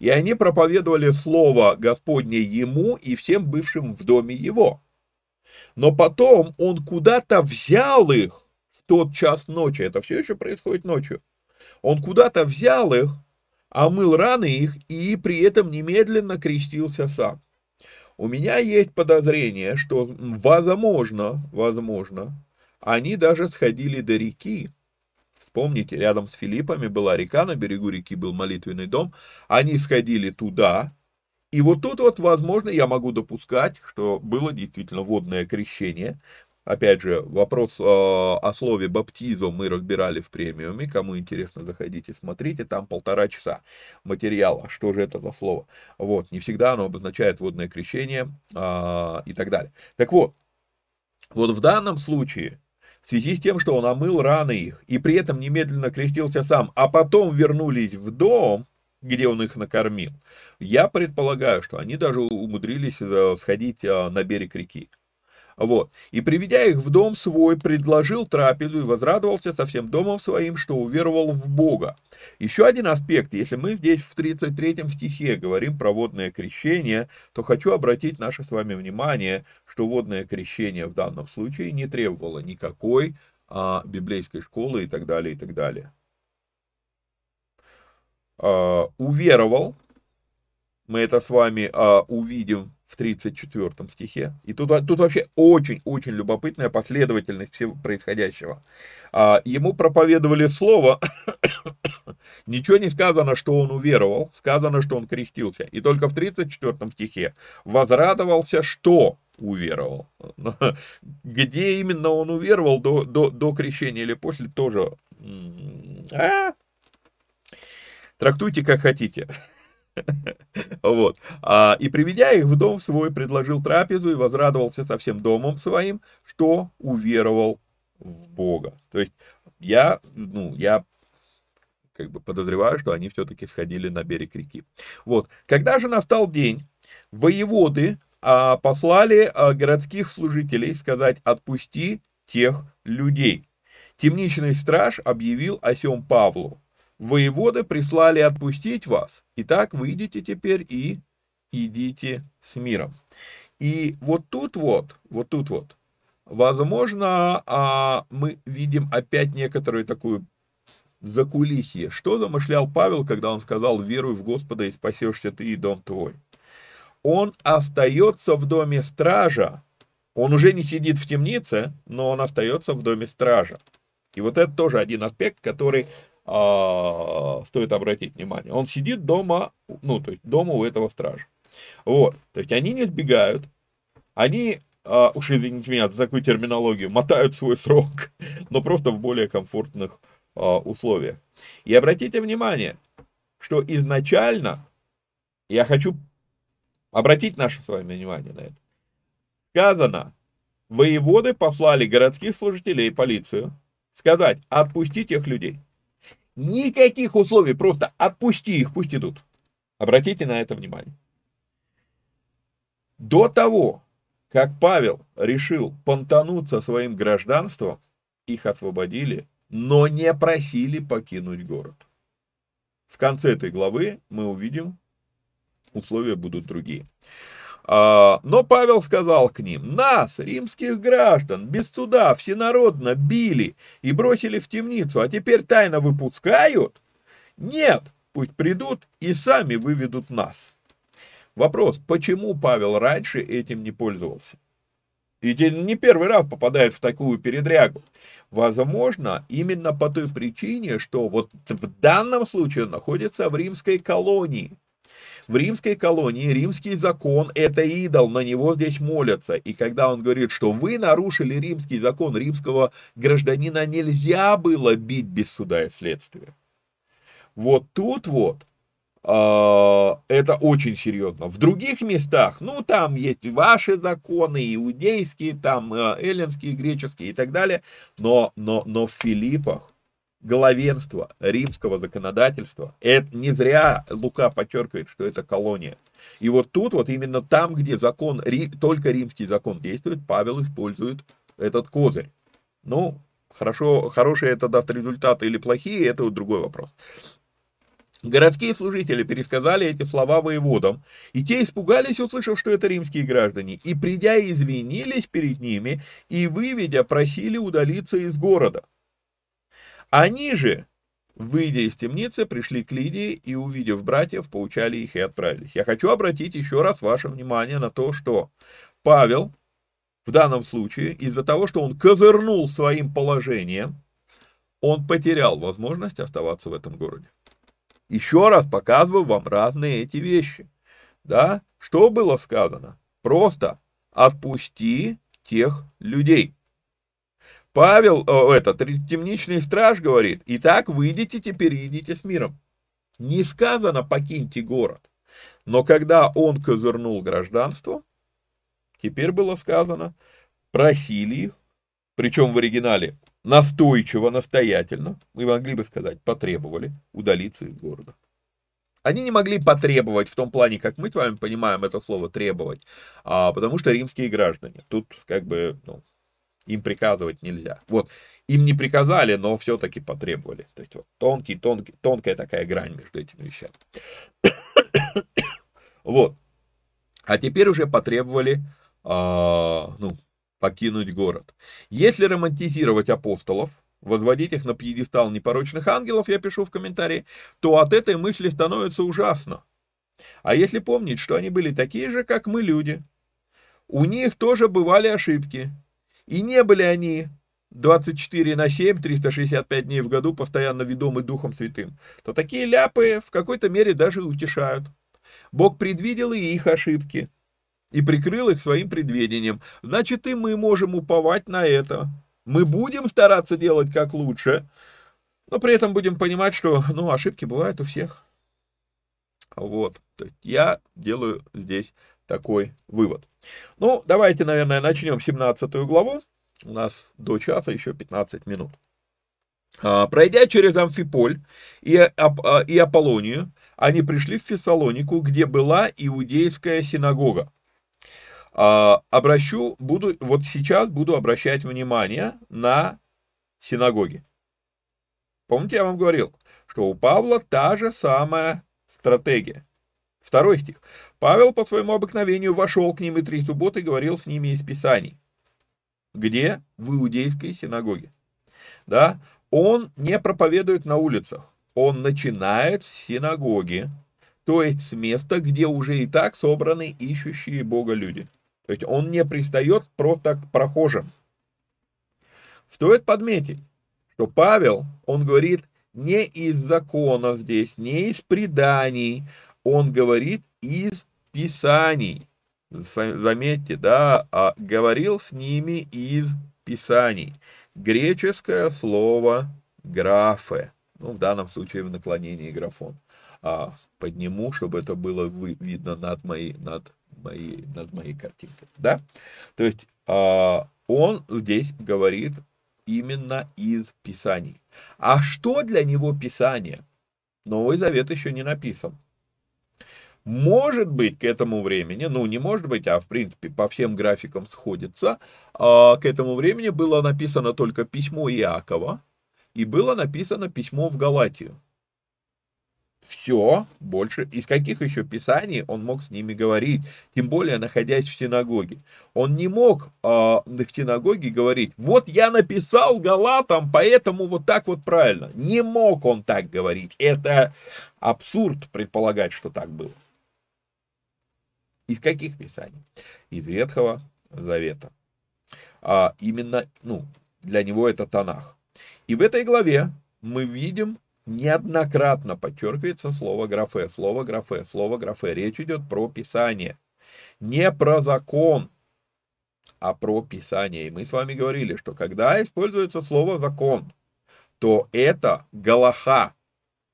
и они проповедовали слово Господне ему и всем бывшим в доме его. Но потом он куда-то взял их в тот час ночи, это все еще происходит ночью. Он куда-то взял их, омыл раны их и при этом немедленно крестился сам. У меня есть подозрение, что возможно, возможно, они даже сходили до реки. Вспомните, рядом с Филиппами была река, на берегу реки был молитвенный дом. Они сходили туда, и вот тут вот, возможно, я могу допускать, что было действительно водное крещение. Опять же, вопрос э, о слове баптизм мы разбирали в премиуме. Кому интересно, заходите, смотрите. Там полтора часа материала. Что же это за слово? Вот, не всегда оно обозначает водное крещение э, и так далее. Так вот, вот в данном случае, в связи с тем, что он омыл раны их, и при этом немедленно крестился сам, а потом вернулись в дом, где он их накормил. Я предполагаю, что они даже умудрились э, сходить э, на берег реки. Вот. И приведя их в дом свой, предложил трапезу и возрадовался со всем домом своим, что уверовал в Бога. Еще один аспект, если мы здесь в 33 стихе говорим про водное крещение, то хочу обратить наше с вами внимание, что водное крещение в данном случае не требовало никакой а, библейской школы и так далее, и так далее. Э, уверовал, мы это с вами э, увидим в 34 стихе. И тут, тут вообще очень-очень любопытная последовательность всего происходящего. А, ему проповедовали слово, ничего не сказано, что он уверовал, сказано, что он крестился. И только в 34 стихе возрадовался, что уверовал. Где именно он уверовал, до, до, до крещения или после, тоже... А? Трактуйте как хотите. Вот. А, и приведя их в дом свой, предложил трапезу и возрадовался со всем домом своим, что уверовал в Бога. То есть я, ну, я как бы подозреваю, что они все-таки сходили на берег реки. Вот. Когда же настал день, воеводы а, послали а, городских служителей сказать, отпусти тех людей. Темничный страж объявил о сем Павлу. Воеводы прислали отпустить вас, Итак, выйдите теперь и идите с миром. И вот тут вот, вот тут вот, возможно, а, мы видим опять некоторую такую закулисье. Что замышлял Павел, когда он сказал, веруй в Господа и спасешься ты и дом твой? Он остается в доме стража, он уже не сидит в темнице, но он остается в доме стража. И вот это тоже один аспект, который а, стоит обратить внимание. Он сидит дома, ну, то есть дома у этого стража. Вот, то есть они не сбегают, они, а, уж извините меня за такую терминологию, мотают свой срок, но просто в более комфортных а, условиях. И обратите внимание, что изначально, я хочу обратить наше с вами внимание на это, сказано, воеводы послали городских служителей полицию сказать, отпустить тех людей. Никаких условий, просто отпусти их, пусть идут. Обратите на это внимание. До того, как Павел решил понтануться своим гражданством, их освободили, но не просили покинуть город. В конце этой главы мы увидим, условия будут другие. А, но Павел сказал к ним, нас, римских граждан, без суда всенародно били и бросили в темницу, а теперь тайно выпускают? Нет, пусть придут и сами выведут нас. Вопрос, почему Павел раньше этим не пользовался? Ведь не первый раз попадает в такую передрягу. Возможно, именно по той причине, что вот в данном случае он находится в римской колонии. В римской колонии римский закон – это идол, на него здесь молятся. И когда он говорит, что вы нарушили римский закон, римского гражданина нельзя было бить без суда и следствия. Вот тут вот э, это очень серьезно. В других местах, ну там есть ваши законы, иудейские, там э, эллинские, греческие и так далее, но, но, но в Филиппах главенство римского законодательства. Это не зря Лука подчеркивает, что это колония. И вот тут, вот именно там, где закон, только римский закон действует, Павел использует этот козырь. Ну, хорошо, хорошие это даст результаты или плохие, это вот другой вопрос. Городские служители пересказали эти слова воеводам, и те испугались, услышав, что это римские граждане, и придя извинились перед ними, и выведя, просили удалиться из города. Они же, выйдя из темницы, пришли к Лидии и, увидев братьев, поучали их и отправились. Я хочу обратить еще раз ваше внимание на то, что Павел в данном случае, из-за того, что он козырнул своим положением, он потерял возможность оставаться в этом городе. Еще раз показываю вам разные эти вещи. Да? Что было сказано? Просто отпусти тех людей. Павел, о, этот, темничный страж говорит, итак, выйдите теперь идите с миром. Не сказано покиньте город. Но когда он козырнул гражданство, теперь было сказано, просили их, причем в оригинале настойчиво, настоятельно, мы могли бы сказать, потребовали удалиться из города. Они не могли потребовать в том плане, как мы с вами понимаем это слово требовать, а, потому что римские граждане. Тут как бы ну, им приказывать нельзя. Вот, им не приказали, но все-таки потребовали. То есть вот тонкий, тонкий, тонкая такая грань между этими вещами. вот. А теперь уже потребовали, а, ну, покинуть город. Если романтизировать апостолов, возводить их на пьедестал непорочных ангелов, я пишу в комментарии, то от этой мысли становится ужасно. А если помнить, что они были такие же, как мы люди, у них тоже бывали ошибки, и не были они 24 на 7, 365 дней в году постоянно ведомы Духом Святым, то такие ляпы в какой-то мере даже утешают. Бог предвидел и их ошибки, и прикрыл их своим предведением. Значит, и мы можем уповать на это. Мы будем стараться делать как лучше, но при этом будем понимать, что ну, ошибки бывают у всех. Вот. Я делаю здесь такой вывод. Ну, давайте, наверное, начнем 17 главу. У нас до часа еще 15 минут. А, пройдя через Амфиполь и, а, и Аполлонию, они пришли в Фессалонику, где была иудейская синагога. А, обращу, буду, вот сейчас буду обращать внимание на синагоги. Помните, я вам говорил, что у Павла та же самая стратегия. Второй стих. Павел по своему обыкновению вошел к ним и три субботы говорил с ними из Писаний. Где? В иудейской синагоге. Да? Он не проповедует на улицах. Он начинает с синагоги, то есть с места, где уже и так собраны ищущие Бога люди. То есть он не пристает просто к прохожим. Стоит подметить, что Павел, он говорит не из закона здесь, не из преданий, он говорит из писаний. Заметьте, да, а говорил с ними из писаний. Греческое слово графе, ну, в данном случае в наклонении графон. А, подниму, чтобы это было видно над моей, над моей, над моей картинкой, да? То есть а, он здесь говорит именно из Писаний. А что для него Писание? Новый Завет еще не написан. Может быть, к этому времени, ну не может быть, а в принципе по всем графикам сходится, а, к этому времени было написано только письмо Иакова и было написано письмо в Галатию. Все, больше. Из каких еще писаний он мог с ними говорить, тем более находясь в синагоге. Он не мог э, в синагоге говорить, вот я написал Галатам, поэтому вот так вот правильно. Не мог он так говорить. Это абсурд предполагать, что так было. Из каких писаний? Из Ветхого Завета. А именно, ну, для него это Танах. И в этой главе мы видим неоднократно подчеркивается слово графе, слово графе, слово графе. Речь идет про Писание. Не про закон, а про Писание. И мы с вами говорили, что когда используется слово закон, то это галаха.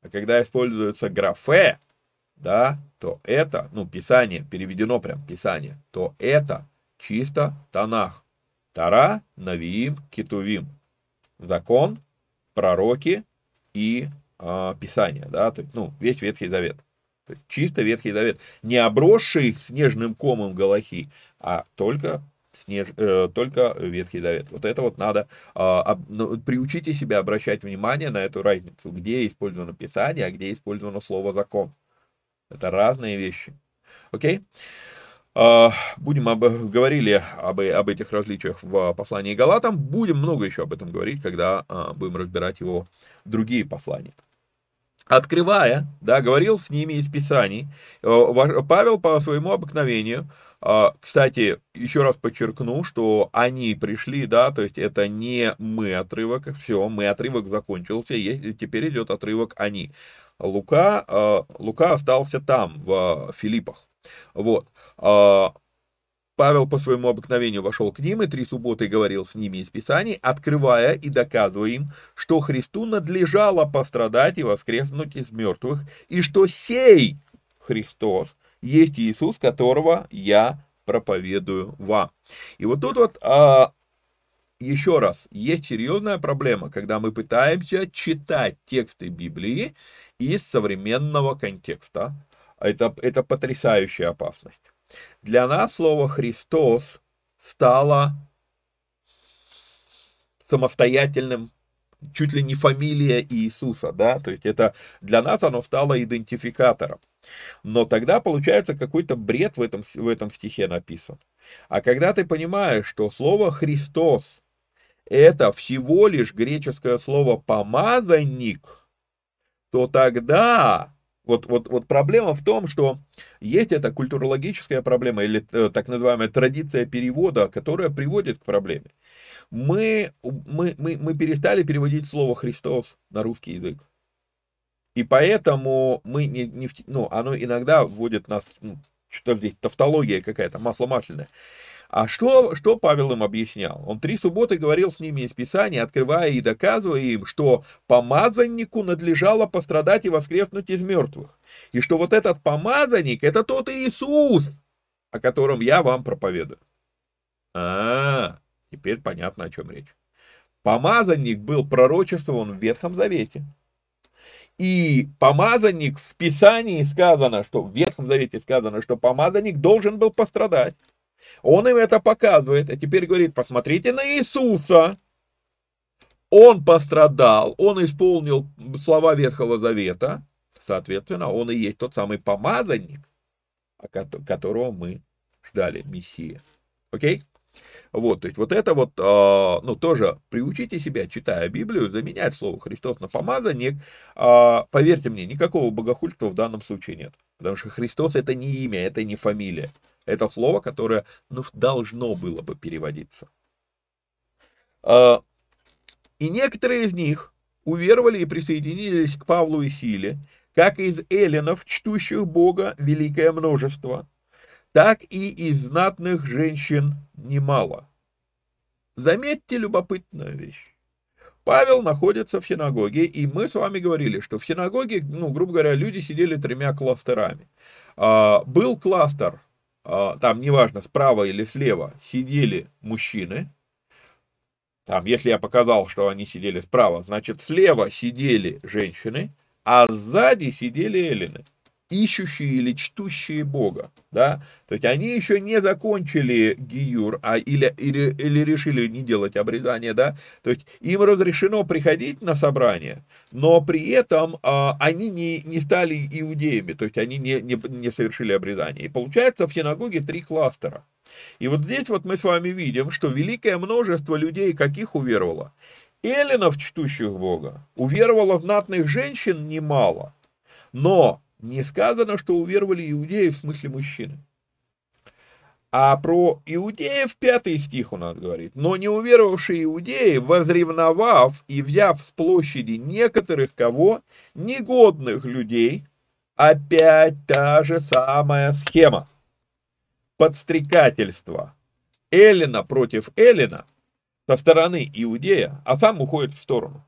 А когда используется графе, да, то это, ну, Писание, переведено прям Писание, то это чисто Танах. Тара, Навиим, Китувим. Закон, пророки и э, Писание, да, то есть, ну, весь Ветхий Завет. То есть чисто Ветхий Завет. Не обросший снежным комом Галахи, а только снеж, э, только Ветхий Завет. Вот это вот надо, э, об, ну, приучите себя обращать внимание на эту разницу, где использовано Писание, а где использовано слово закон. Это разные вещи. Окей? А, будем об, говорили об, об этих различиях в послании Галатам. Будем много еще об этом говорить, когда а, будем разбирать его другие послания. Открывая, да, говорил с ними из Писаний. Павел по своему обыкновению, а, кстати, еще раз подчеркну, что они пришли, да, то есть это не мы отрывок, все, мы отрывок закончился, теперь идет отрывок они. Лука, э, Лука остался там, в Филиппах. Вот. А, Павел по своему обыкновению вошел к ним и три субботы говорил с ними из Писаний, открывая и доказывая им, что Христу надлежало пострадать и воскреснуть из мертвых, и что сей Христос есть Иисус, которого я проповедую вам. И вот тут вот а, еще раз, есть серьезная проблема, когда мы пытаемся читать тексты Библии из современного контекста. Это, это потрясающая опасность. Для нас слово «Христос» стало самостоятельным, чуть ли не фамилия Иисуса, да, то есть это для нас оно стало идентификатором. Но тогда получается какой-то бред в этом, в этом стихе написан. А когда ты понимаешь, что слово «Христос» это всего лишь греческое слово «помазанник», то тогда вот, вот, вот проблема в том, что есть эта культурологическая проблема или э, так называемая традиция перевода, которая приводит к проблеме. Мы, мы, мы, мы перестали переводить слово «Христос» на русский язык. И поэтому мы не, не ну, оно иногда вводит нас, ну, что здесь, тавтология какая-то, масло масляное. А что, что Павел им объяснял? Он три субботы говорил с ними из Писания, открывая и доказывая им, что помазаннику надлежало пострадать и воскреснуть из мертвых. И что вот этот помазанник, это тот Иисус, о котором я вам проповедую. А, теперь понятно, о чем речь. Помазанник был пророчествован в Ветхом Завете. И помазанник в Писании сказано, что в Ветхом Завете сказано, что помазанник должен был пострадать. Он им это показывает, а теперь говорит, посмотрите на Иисуса. Он пострадал, он исполнил слова Ветхого Завета, соответственно, он и есть тот самый помазанник, которого мы ждали, Мессия. Окей? Вот, то есть вот это вот, э, ну, тоже приучите себя, читая Библию, заменять слово Христос на помазанник. Э, поверьте мне, никакого богохульства в данном случае нет. Потому что Христос это не имя, это не фамилия. Это слово, которое ну, должно было бы переводиться. А, и некоторые из них уверовали и присоединились к Павлу и Силе, как из эллинов, чтущих Бога, великое множество, так и из знатных женщин немало. Заметьте любопытную вещь. Павел находится в синагоге, и мы с вами говорили, что в синагоге, ну, грубо говоря, люди сидели тремя кластерами. А, был кластер а, там неважно, справа или слева, сидели мужчины. Там, если я показал, что они сидели справа, значит, слева сидели женщины, а сзади сидели эллины ищущие или чтущие Бога, да, то есть они еще не закончили гиюр, а или, или, или решили не делать обрезание, да, то есть им разрешено приходить на собрание, но при этом а, они не, не стали иудеями, то есть они не, не, не совершили обрезание. И получается в синагоге три кластера. И вот здесь вот мы с вами видим, что великое множество людей каких уверовало? Эллинов, чтущих Бога, уверовало знатных женщин немало, но не сказано, что уверовали иудеи в смысле мужчины. А про иудеев пятый стих у нас говорит. Но не уверовавшие иудеи, возревновав и взяв с площади некоторых кого, негодных людей, опять та же самая схема. Подстрекательство. Эллина против Эллина со стороны иудея, а сам уходит в сторону.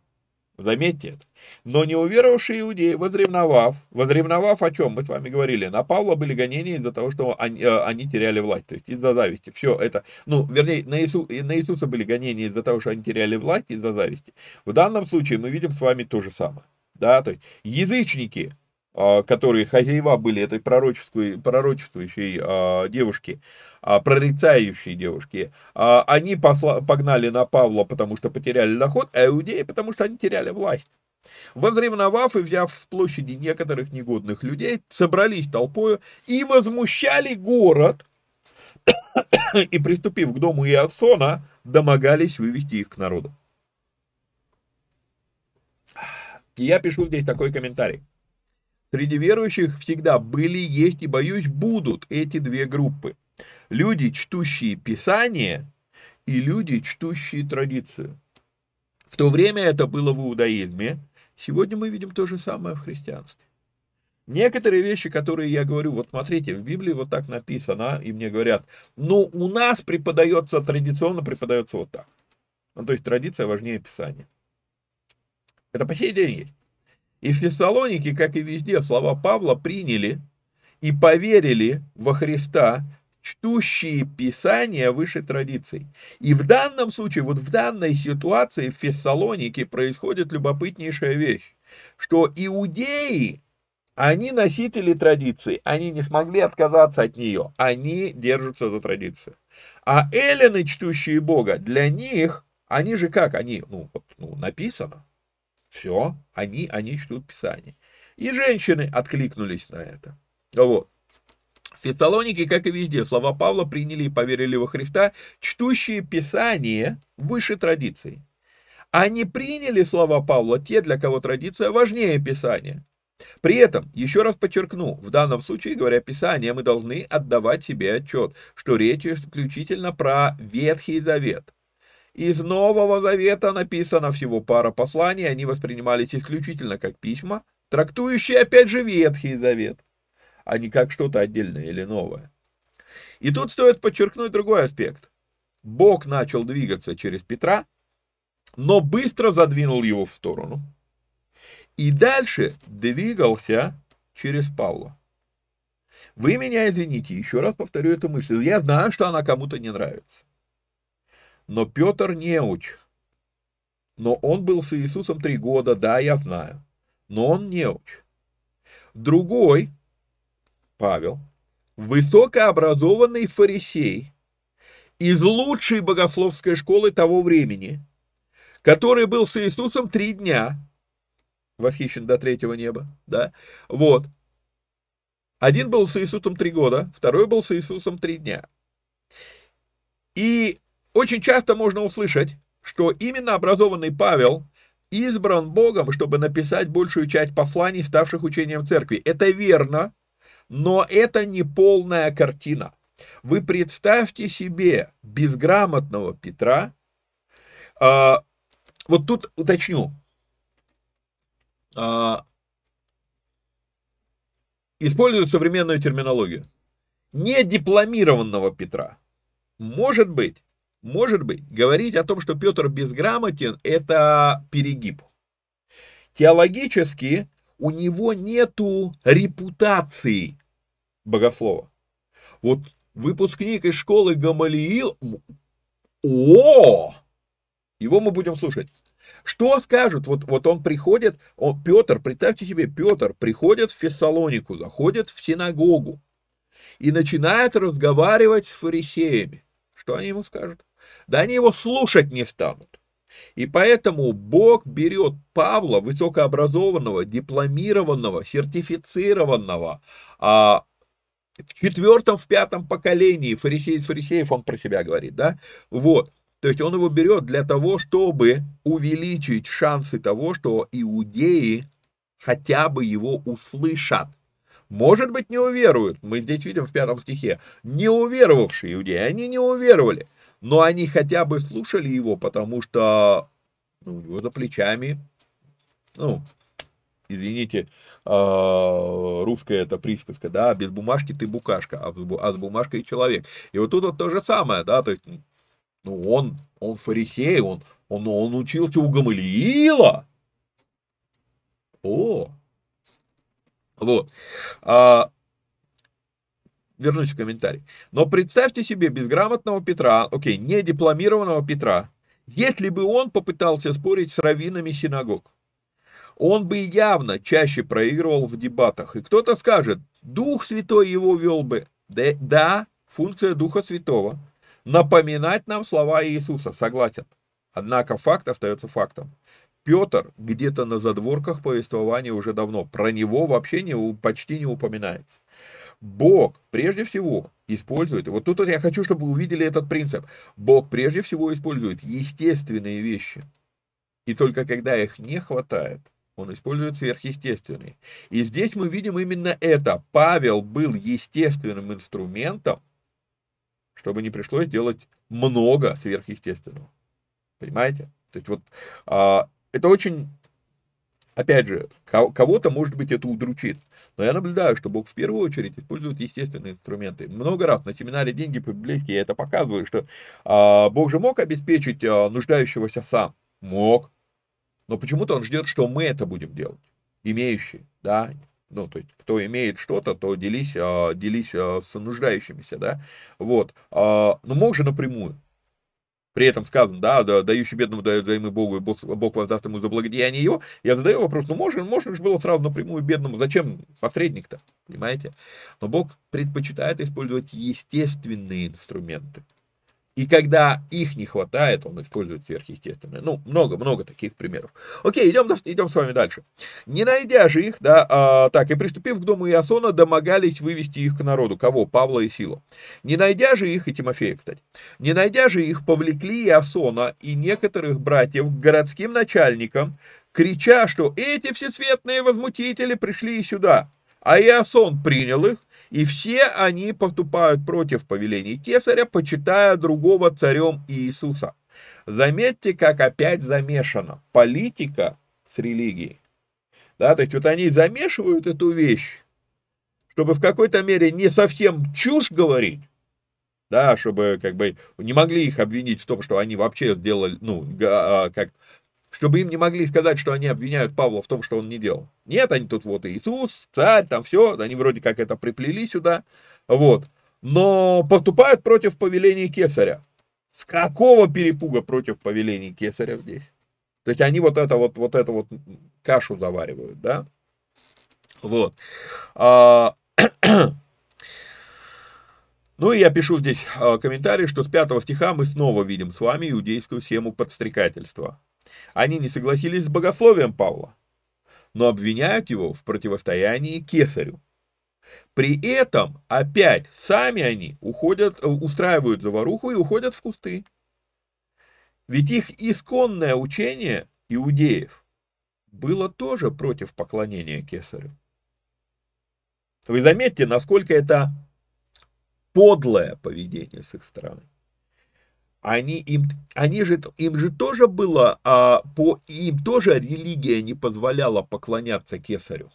Заметьте это. Но не уверовавшие иудеи, возревновав, возревновав о чем мы с вами говорили, на Павла были гонения из-за того, что они, э, они теряли власть, то есть из-за зависти. Все это, ну, вернее, на, Иису, на Иисуса были гонения из-за того, что они теряли власть из-за зависти. В данном случае мы видим с вами то же самое. Да, то есть язычники, которые хозяева были этой пророческой, пророчествующей а, девушки, а, прорицающей девушки, они посла, погнали на Павла, потому что потеряли доход, а иудеи, потому что они теряли власть. Возревновав и взяв с площади некоторых негодных людей, собрались толпою и возмущали город, и, приступив к дому Иосона, домогались вывести их к народу. Я пишу здесь такой комментарий. Среди верующих всегда были, есть и, боюсь, будут эти две группы. Люди, чтущие Писание, и люди, чтущие традицию. В то время это было в иудаизме, сегодня мы видим то же самое в христианстве. Некоторые вещи, которые я говорю, вот смотрите, в Библии вот так написано, и мне говорят, ну, у нас преподается, традиционно преподается вот так. Ну, то есть традиция важнее Писания. Это по сей день есть. И в Фессалонике, как и везде, слова Павла приняли и поверили во Христа, чтущие Писания выше традиций. И в данном случае, вот в данной ситуации в Фессалонике происходит любопытнейшая вещь, что иудеи, они носители традиции, они не смогли отказаться от нее, они держатся за традицию. А эллины, чтущие Бога, для них, они же как, они, ну, вот, ну написано, все, они, они чтут Писание. И женщины откликнулись на это. Вот. В Фессалонике, как и везде, слова Павла приняли и поверили во Христа, чтущие Писание выше традиций. Они приняли слова Павла те, для кого традиция важнее Писания. При этом, еще раз подчеркну, в данном случае, говоря Писание, мы должны отдавать себе отчет, что речь исключительно про Ветхий Завет. Из Нового Завета написано всего пара посланий, они воспринимались исключительно как письма, трактующие опять же Ветхий Завет, а не как что-то отдельное или новое. И тут стоит подчеркнуть другой аспект. Бог начал двигаться через Петра, но быстро задвинул его в сторону – и дальше двигался через Павла. Вы меня извините, еще раз повторю эту мысль. Я знаю, что она кому-то не нравится. Но Петр не уч. Но он был с Иисусом три года, да, я знаю. Но он не уч. Другой, Павел, высокообразованный фарисей из лучшей богословской школы того времени, который был с Иисусом три дня, восхищен до третьего неба, да, вот. Один был с Иисусом три года, второй был с Иисусом три дня. И очень часто можно услышать, что именно образованный Павел избран Богом, чтобы написать большую часть посланий, ставших учением церкви. Это верно, но это не полная картина. Вы представьте себе безграмотного Петра. А, вот тут уточню, а, используют современную терминологию. Не дипломированного Петра. Может быть, может быть, говорить о том, что Петр безграмотен, это перегиб. Теологически у него нету репутации богослова. Вот выпускник из школы Гамалиил, о, его мы будем слушать. Что скажут? Вот, вот он приходит, он, Петр, представьте себе, Петр приходит в Фессалонику, заходит в синагогу и начинает разговаривать с фарисеями. Что они ему скажут? Да они его слушать не станут. И поэтому Бог берет Павла, высокообразованного, дипломированного, сертифицированного, а, в четвертом, в пятом поколении фарисей из фарисеев, он про себя говорит, да, вот, то есть он его берет для того, чтобы увеличить шансы того, что иудеи хотя бы его услышат. Может быть, не уверуют. Мы здесь видим в пятом стихе. Не уверовавшие иудеи, они не уверовали. Но они хотя бы слушали его, потому что ну, у него за плечами, ну, извините, а, русская это присказка, да, без бумажки ты букашка, а с бумажкой человек. И вот тут вот то же самое, да, то есть ну, он, он фарисей, он, он, он учился у Гамалиила. О! Вот. А, вернусь в комментарий. Но представьте себе безграмотного Петра, окей, не дипломированного Петра, если бы он попытался спорить с раввинами синагог. Он бы явно чаще проигрывал в дебатах. И кто-то скажет, Дух Святой его вел бы. Да, да функция Духа Святого – напоминать нам слова Иисуса, согласен. Однако факт остается фактом. Петр где-то на задворках повествования уже давно, про него вообще не, почти не упоминается. Бог прежде всего использует, вот тут вот я хочу, чтобы вы увидели этот принцип, Бог прежде всего использует естественные вещи. И только когда их не хватает, он использует сверхъестественные. И здесь мы видим именно это. Павел был естественным инструментом, чтобы не пришлось делать много сверхъестественного. Понимаете? То есть вот а, это очень, опять же, кого-то, может быть, это удручит. Но я наблюдаю, что Бог в первую очередь использует естественные инструменты. Много раз на семинаре «Деньги по-библейски» я это показываю, что а, Бог же мог обеспечить а, нуждающегося сам. Мог. Но почему-то он ждет, что мы это будем делать. Имеющие, да, ну, то есть, кто имеет что-то, то делись, а, делись а, с нуждающимися, да, вот, а, но мог же напрямую, при этом сказано, да, да дающий бедному дает взаймы Богу, и Бог, Бог воздаст ему за благодеяние его, я задаю вопрос, ну, можно, можно же было сразу напрямую бедному, зачем посредник-то, понимаете, но Бог предпочитает использовать естественные инструменты, И когда их не хватает, он использует сверхъестественное. Ну, много-много таких примеров. Окей, идем, идем с вами дальше. Не найдя же их, да, а, так, и приступив к дому Иосона, домогались вывести их к народу. Кого? Павла и Силу. Не найдя же их, и Тимофея, кстати, не найдя же их, повлекли Иосона и некоторых братьев к городским начальникам, крича, что эти всесветные возмутители пришли сюда. А Иосон принял их, и все они поступают против повелений кесаря, почитая другого царем Иисуса. Заметьте, как опять замешана политика с религией. Да, то есть вот они замешивают эту вещь, чтобы в какой-то мере не совсем чушь говорить, да, чтобы как бы не могли их обвинить в том, что они вообще сделали, ну, а, как чтобы им не могли сказать, что они обвиняют Павла в том, что он не делал. Нет, они тут вот Иисус, царь, там все, они вроде как это приплели сюда, вот. Но поступают против повеления кесаря. С какого перепуга против повеления кесаря здесь? То есть они вот это вот, вот это вот кашу заваривают, да? Вот. А, ну и я пишу здесь а, комментарий, что с 5 стиха мы снова видим с вами иудейскую схему подстрекательства. Они не согласились с богословием Павла, но обвиняют его в противостоянии кесарю. При этом опять сами они уходят, э, устраивают заваруху и уходят в кусты. Ведь их исконное учение иудеев было тоже против поклонения кесарю. Вы заметьте, насколько это подлое поведение с их стороны они, им, они же, им же тоже было, а, по, им тоже религия не позволяла поклоняться кесарю.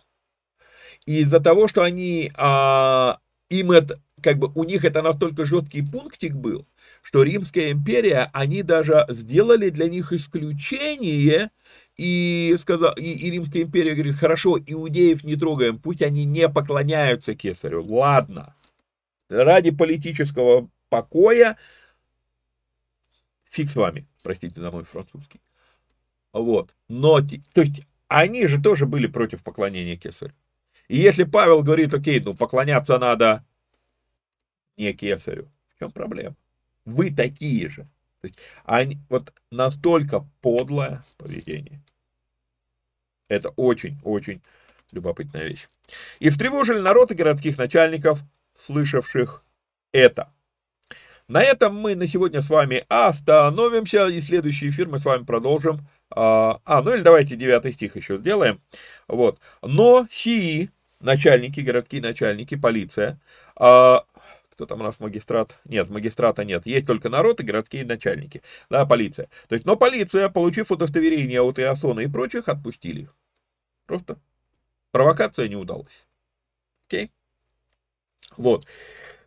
И из-за того, что они, а, им это, как бы у них это настолько жесткий пунктик был, что Римская империя, они даже сделали для них исключение, и, сказал, и, и Римская империя говорит, хорошо, иудеев не трогаем, пусть они не поклоняются кесарю, ладно. Ради политического покоя фиг с вами, простите за мой французский. Вот. Но, то есть, они же тоже были против поклонения кесарю. И если Павел говорит, окей, ну поклоняться надо не кесарю, в чем проблема? Вы такие же. То есть, они, вот настолько подлое поведение. Это очень-очень любопытная вещь. И встревожили народ и городских начальников, слышавших это. На этом мы на сегодня с вами остановимся, и следующий эфир мы с вами продолжим. А, а ну или давайте девятый стих еще сделаем. Вот. Но сии, начальники, городские начальники, полиция, а, кто там у нас магистрат? Нет, магистрата нет. Есть только народ и городские начальники. Да, полиция. То есть, но полиция, получив удостоверение от Иосона и прочих, отпустили их. Просто провокация не удалась. Окей? Вот.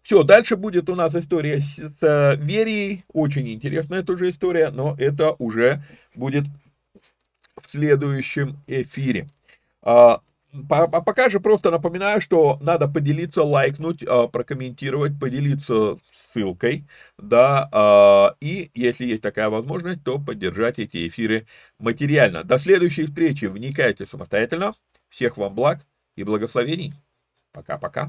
Все, дальше будет у нас история с, с Верией. Очень интересная тоже история, но это уже будет в следующем эфире. А, пока же просто напоминаю, что надо поделиться, лайкнуть, а, прокомментировать, поделиться ссылкой, да, а, и если есть такая возможность, то поддержать эти эфиры материально. До следующей встречи, вникайте самостоятельно. Всех вам благ и благословений. Пока-пока.